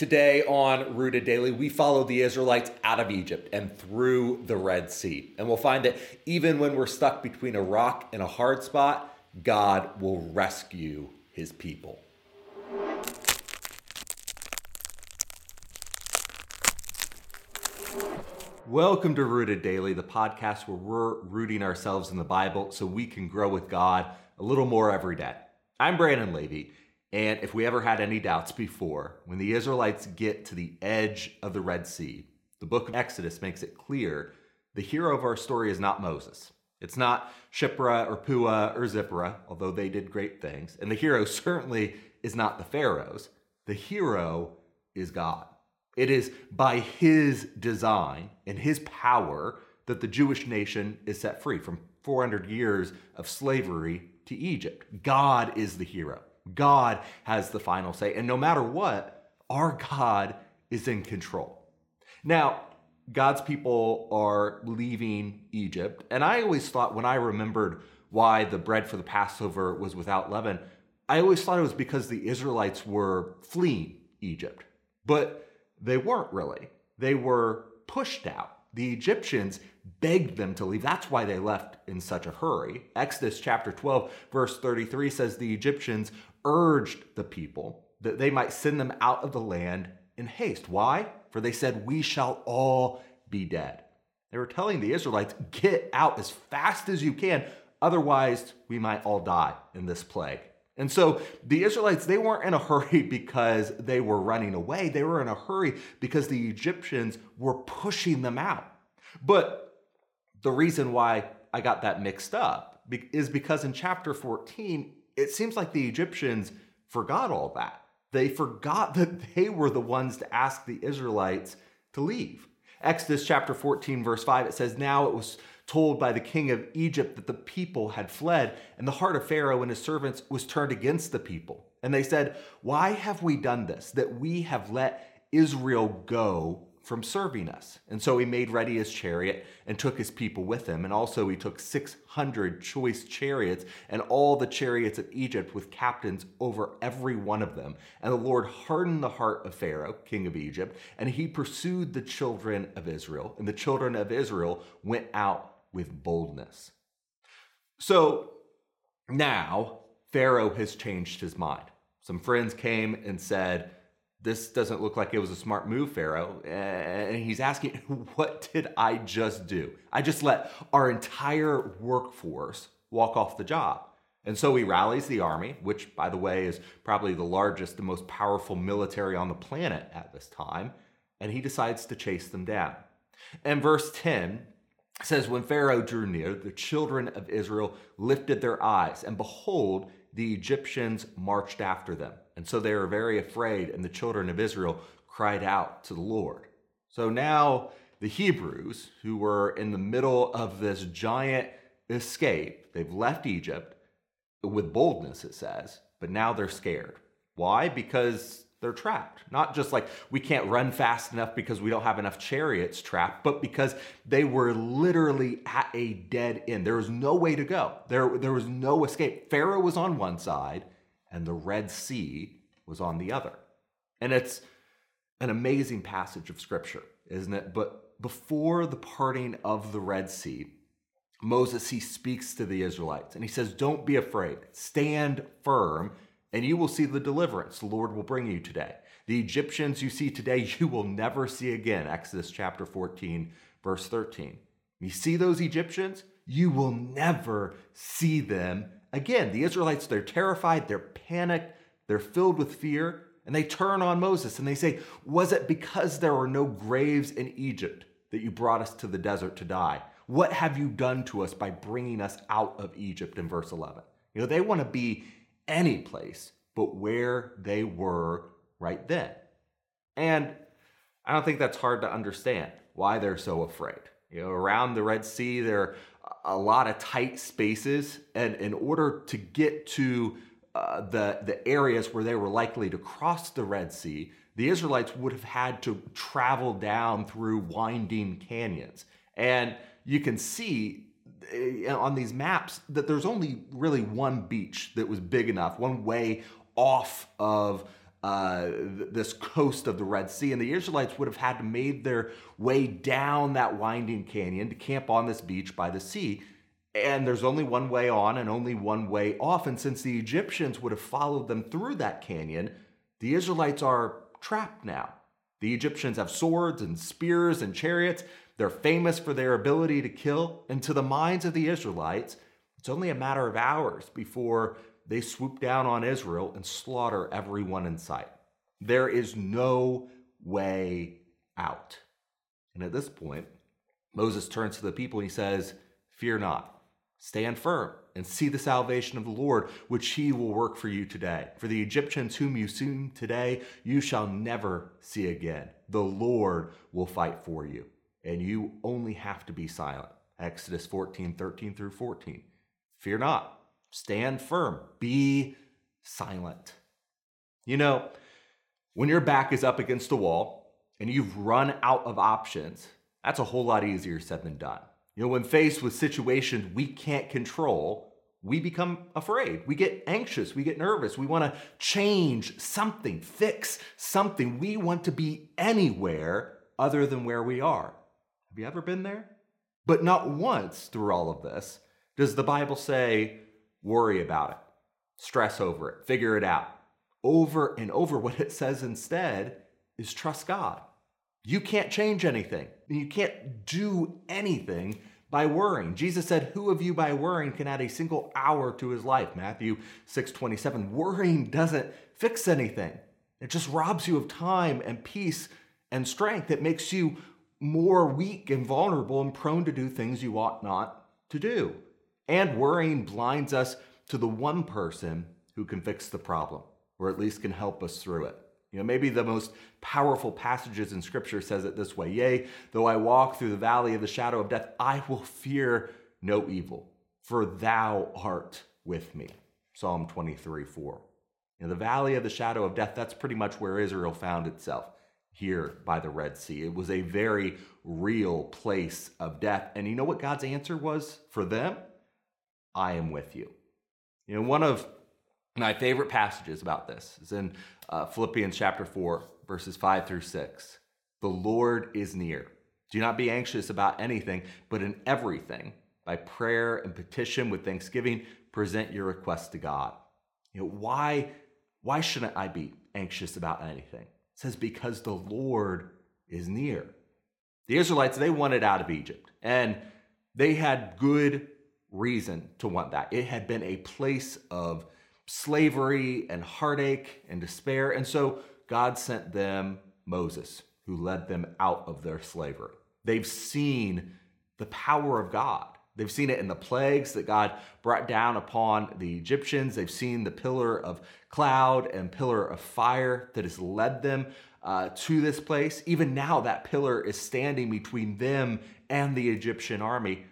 Today on Rooted Daily, we follow the Israelites out of Egypt and through the Red Sea. And we'll find that even when we're stuck between a rock and a hard spot, God will rescue his people. Welcome to Rooted Daily, the podcast where we're rooting ourselves in the Bible so we can grow with God a little more every day. I'm Brandon Levy. And if we ever had any doubts before, when the Israelites get to the edge of the Red Sea, the book of Exodus makes it clear the hero of our story is not Moses. It's not Shiphrah or Puah or Zipporah, although they did great things. And the hero certainly is not the pharaohs. The hero is God. It is by his design and his power that the Jewish nation is set free from 400 years of slavery to Egypt. God is the hero. God has the final say. And no matter what, our God is in control. Now, God's people are leaving Egypt. And I always thought when I remembered why the bread for the Passover was without leaven, I always thought it was because the Israelites were fleeing Egypt. But they weren't really. They were pushed out. The Egyptians begged them to leave. That's why they left in such a hurry. Exodus chapter 12, verse 33 says the Egyptians urged the people that they might send them out of the land in haste. Why? For they said, We shall all be dead. They were telling the Israelites, Get out as fast as you can, otherwise, we might all die in this plague. And so the Israelites, they weren't in a hurry because they were running away. They were in a hurry because the Egyptians were pushing them out. But the reason why I got that mixed up is because in chapter 14, it seems like the Egyptians forgot all that. They forgot that they were the ones to ask the Israelites to leave. Exodus chapter 14, verse 5, it says, Now it was told by the king of Egypt that the people had fled, and the heart of Pharaoh and his servants was turned against the people. And they said, Why have we done this, that we have let Israel go from serving us. And so he made ready his chariot and took his people with him. And also he took 600 choice chariots and all the chariots of Egypt with captains over every one of them. And the Lord hardened the heart of Pharaoh, king of Egypt, and he pursued the children of Israel. And the children of Israel went out with boldness. So now Pharaoh has changed his mind. Some friends came and said, this doesn't look like it was a smart move, Pharaoh. And he's asking, what did I just do? I just let our entire workforce walk off the job. And so he rallies the army, which, by the way, is probably the largest, the most powerful military on the planet at this time, and he decides to chase them down. And verse 10 says, When Pharaoh drew near, the children of Israel lifted their eyes, and behold, the Egyptians marched after them. And so they were very afraid, and the children of Israel cried out to the Lord. So now the Hebrews, who were in the middle of this giant escape, they've left Egypt with boldness, it says, but now they're scared. Why? Because they're trapped. Not just like we can't run fast enough because we don't have enough chariots trapped, but because they were literally at a dead end. There was no way to go. There, there was no escape. Pharaoh was on one side, and the Red Sea was on the other. And it's an amazing passage of scripture, isn't it? But before the parting of the Red Sea, Moses, he speaks to the Israelites and he says, Don't be afraid, stand firm, and you will see the deliverance the Lord will bring you today. The Egyptians you see today, you will never see again. Exodus chapter 14, verse 13. You see those Egyptians? You will never see them again, the Israelites, they're terrified, they're panicked, they're filled with fear, and they turn on Moses and they say, Was it because there were no graves in Egypt that you brought us to the desert to die? What have you done to us by bringing us out of Egypt in verse 11? You know, they want to be any place but where they were right then. And I don't think that's hard to understand why they're so afraid. You know, around the Red Sea, there are a lot of tight spaces, and in order to get to uh, the the areas where they were likely to cross the Red Sea, the Israelites would have had to travel down through winding canyons, and you can see uh, on these maps that there's only really one beach that was big enough, one way off of uh, this coast of the Red Sea, and the Israelites would have had to made their way down that winding canyon to camp on this beach by the sea. And there's only one way on and only one way off. And since the Egyptians would have followed them through that canyon, the Israelites are trapped now. The Egyptians have swords and spears and chariots. They're famous for their ability to kill. And to the minds of the Israelites, it's only a matter of hours before they swoop down on Israel and slaughter everyone in sight. There is no way out. And at this point, Moses turns to the people and he says, Fear not. Stand firm and see the salvation of the Lord, which he will work for you today. For the Egyptians whom you see today, you shall never see again. The Lord will fight for you, and you only have to be silent. Exodus 14, 13 through 14. Fear not, stand firm, be silent. You know, when your back is up against the wall and you've run out of options, that's a whole lot easier said than done. You know, when faced with situations we can't control, we become afraid. We get anxious. We get nervous. We want to change something, fix something. We want to be anywhere other than where we are. Have you ever been there? But not once through all of this does the Bible say, worry about it, stress over it, figure it out. Over and over, what it says instead is trust God. You can't change anything. You can't do anything by worrying. Jesus said, Who of you by worrying can add a single hour to his life? Matthew 6 27. Worrying doesn't fix anything, it just robs you of time and peace and strength. It makes you more weak and vulnerable and prone to do things you ought not to do. And worrying blinds us to the one person who can fix the problem, or at least can help us through it. You know, maybe the most powerful passages in scripture says it this way Yea, though I walk through the valley of the shadow of death, I will fear no evil, for thou art with me. Psalm 23 4. In the valley of the shadow of death, that's pretty much where Israel found itself, here by the Red Sea. It was a very real place of death. And you know what God's answer was for them? I am with you. You know, one of my favorite passages about this is in uh, Philippians chapter 4, verses 5 through 6. The Lord is near. Do not be anxious about anything, but in everything, by prayer and petition with thanksgiving, present your requests to God. You know, why, why shouldn't I be anxious about anything? It says, because the Lord is near. The Israelites, they wanted out of Egypt, and they had good reason to want that. It had been a place of slavery and heartache and despair. And so God sent them Moses, who led them out of their slavery. They've seen the power of God. They've seen it in the plagues that God brought down upon the Egyptians. They've seen the pillar of cloud and pillar of fire that has led them uh, to this place. Even now, that pillar is standing between them and the Egyptian army.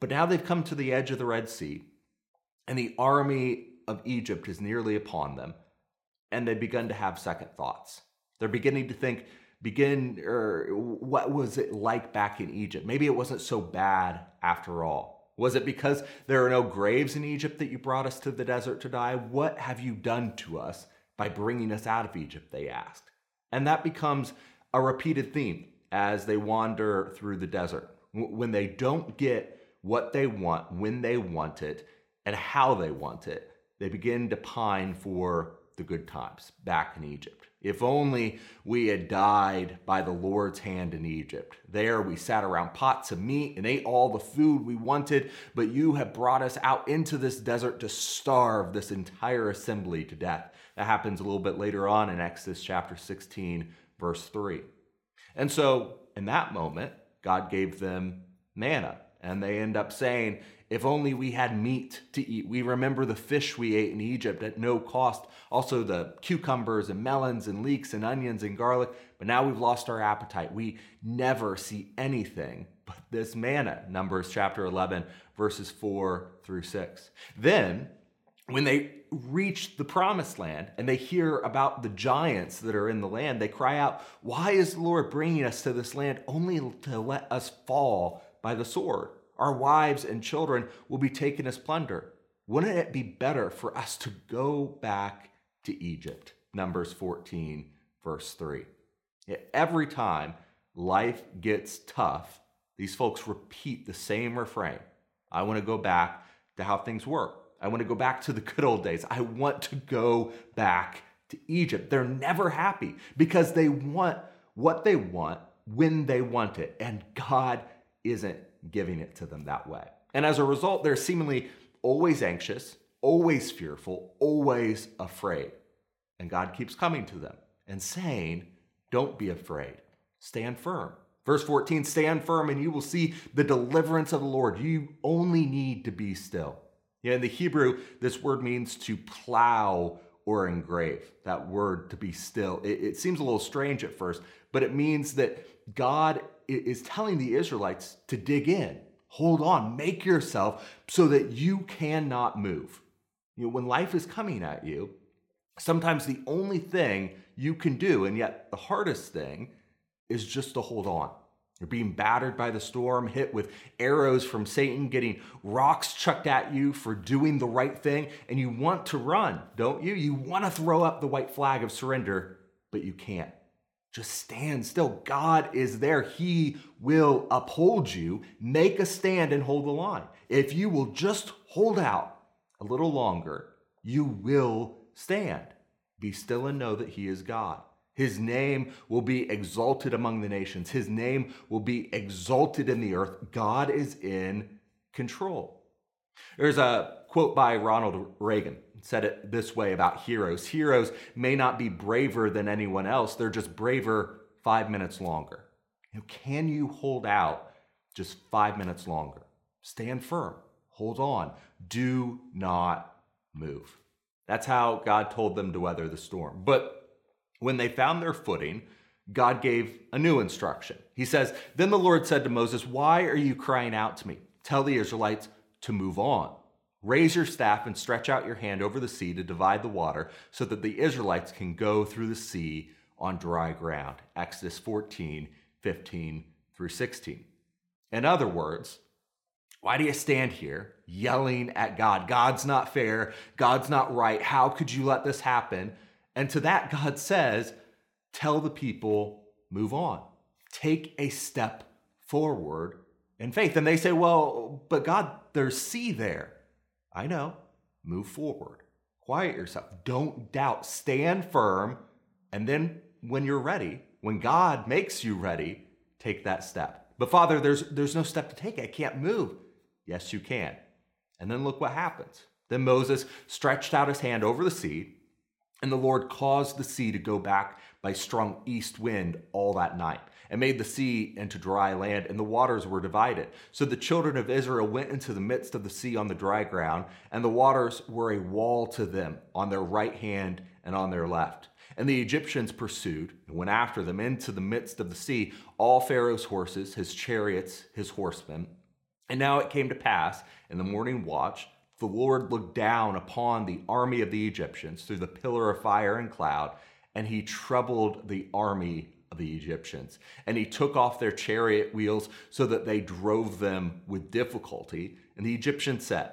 But now they've come to the edge of the Red Sea, and the army of Egypt is nearly upon them, and they've begun to have second thoughts. They're beginning to think, begin, or what was it like back in Egypt? Maybe it wasn't so bad after all. Was it because there are no graves in Egypt that you brought us to the desert to die? What have you done to us by bringing us out of Egypt? They asked. And that becomes a repeated theme as they wander through the desert. When they don't get what they want, when they want it, and how they want it, they begin to pine for the good times back in Egypt. If only we had died by the Lord's hand in Egypt. There we sat around pots of meat and ate all the food we wanted, but you have brought us out into this desert to starve this entire assembly to death. That happens a little bit later on in Exodus chapter 16, verse 3. And so, in that moment, God gave them manna. And they end up saying, if only we had meat to eat. We remember the fish we ate in Egypt at no cost, also the cucumbers and melons and leeks and onions and garlic, but now we've lost our appetite. We never see anything but this manna. Numbers chapter 11, verses 4 through 6. Then, when they reach the promised land and they hear about the giants that are in the land, they cry out, Why is the Lord bringing us to this land only to let us fall by the sword? Our wives and children will be taken as plunder. Wouldn't it be better for us to go back to Egypt? Numbers 14, verse 3. Every time life gets tough, these folks repeat the same refrain I want to go back to how things were. I want to go back to the good old days. I want to go back to Egypt. They're never happy because they want what they want when they want it. And God isn't giving it to them that way. And as a result, they're seemingly always anxious, always fearful, always afraid. And God keeps coming to them and saying, Don't be afraid, stand firm. Verse 14, stand firm and you will see the deliverance of the Lord. You only need to be still. Yeah, in the Hebrew, this word means to plow or engrave. That word to be still. It, it seems a little strange at first, but it means that God is telling the Israelites to dig in, hold on, make yourself so that you cannot move. You know, when life is coming at you, sometimes the only thing you can do, and yet the hardest thing, is just to hold on. You're being battered by the storm, hit with arrows from Satan, getting rocks chucked at you for doing the right thing, and you want to run, don't you? You want to throw up the white flag of surrender, but you can't. Just stand still. God is there. He will uphold you. Make a stand and hold the line. If you will just hold out a little longer, you will stand. Be still and know that He is God. His name will be exalted among the nations. His name will be exalted in the earth. God is in control. There's a quote by Ronald Reagan said it this way about heroes. Heroes may not be braver than anyone else. They're just braver 5 minutes longer. You know, can you hold out just 5 minutes longer? Stand firm. Hold on. Do not move. That's how God told them to weather the storm. But when they found their footing, God gave a new instruction. He says, Then the Lord said to Moses, Why are you crying out to me? Tell the Israelites to move on. Raise your staff and stretch out your hand over the sea to divide the water so that the Israelites can go through the sea on dry ground. Exodus 14, 15 through 16. In other words, why do you stand here yelling at God? God's not fair. God's not right. How could you let this happen? And to that, God says, tell the people, move on, take a step forward in faith. And they say, well, but God, there's sea there. I know. Move forward. Quiet yourself. Don't doubt. Stand firm. And then when you're ready, when God makes you ready, take that step. But Father, there's, there's no step to take. I can't move. Yes, you can. And then look what happens. Then Moses stretched out his hand over the sea and the Lord caused the sea to go back by strong east wind all that night, and made the sea into dry land, and the waters were divided. So the children of Israel went into the midst of the sea on the dry ground, and the waters were a wall to them on their right hand and on their left. And the Egyptians pursued and went after them into the midst of the sea, all Pharaoh's horses, his chariots, his horsemen. And now it came to pass in the morning watch the Lord looked down upon the army of the Egyptians through the pillar of fire and cloud, and he troubled the army the Egyptians. And he took off their chariot wheels so that they drove them with difficulty. And the Egyptians said,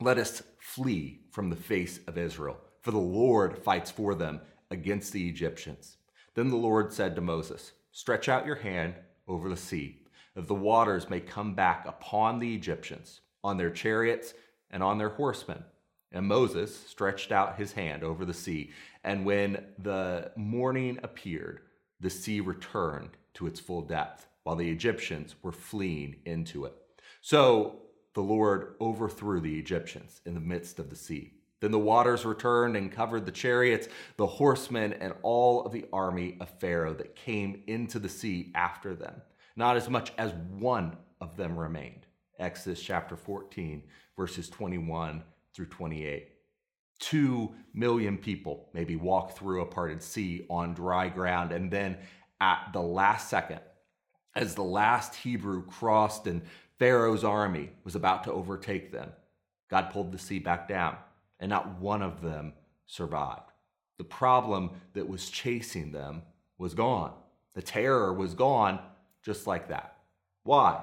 Let us flee from the face of Israel, for the Lord fights for them against the Egyptians. Then the Lord said to Moses, Stretch out your hand over the sea, that the waters may come back upon the Egyptians, on their chariots and on their horsemen. And Moses stretched out his hand over the sea, and when the morning appeared, the sea returned to its full depth, while the Egyptians were fleeing into it. So the Lord overthrew the Egyptians in the midst of the sea. Then the waters returned and covered the chariots, the horsemen, and all of the army of Pharaoh that came into the sea after them. Not as much as one of them remained. Exodus chapter 14, verses 21 through 28. Two million people maybe walk through a parted sea on dry ground, and then at the last second, as the last Hebrew crossed and Pharaoh's army was about to overtake them, God pulled the sea back down, and not one of them survived. The problem that was chasing them was gone. The terror was gone just like that. Why?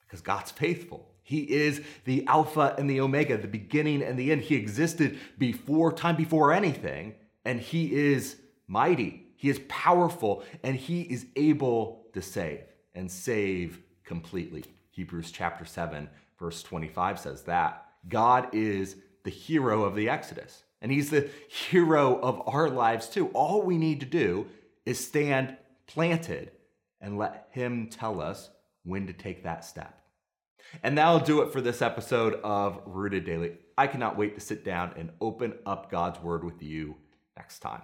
Because God's faithful. He is the Alpha and the Omega, the beginning and the end. He existed before time, before anything, and He is mighty, He is powerful, and He is able to save and save completely. Hebrews chapter 7, verse 25 says that. God is the hero of the Exodus, and He's the hero of our lives too. All we need to do is stand planted and let Him tell us when to take that step. And that'll do it for this episode of Rooted Daily. I cannot wait to sit down and open up God's Word with you next time.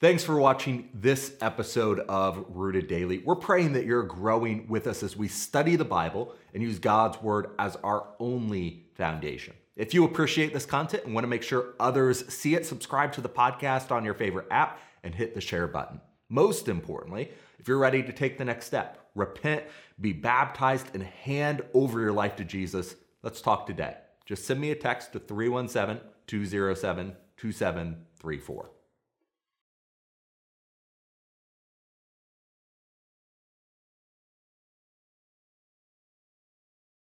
Thanks for watching this episode of Rooted Daily. We're praying that you're growing with us as we study the Bible and use God's Word as our only foundation. If you appreciate this content and want to make sure others see it, subscribe to the podcast on your favorite app and hit the share button. Most importantly, if you're ready to take the next step, repent, be baptized, and hand over your life to Jesus, let's talk today. Just send me a text to 317 207 2734.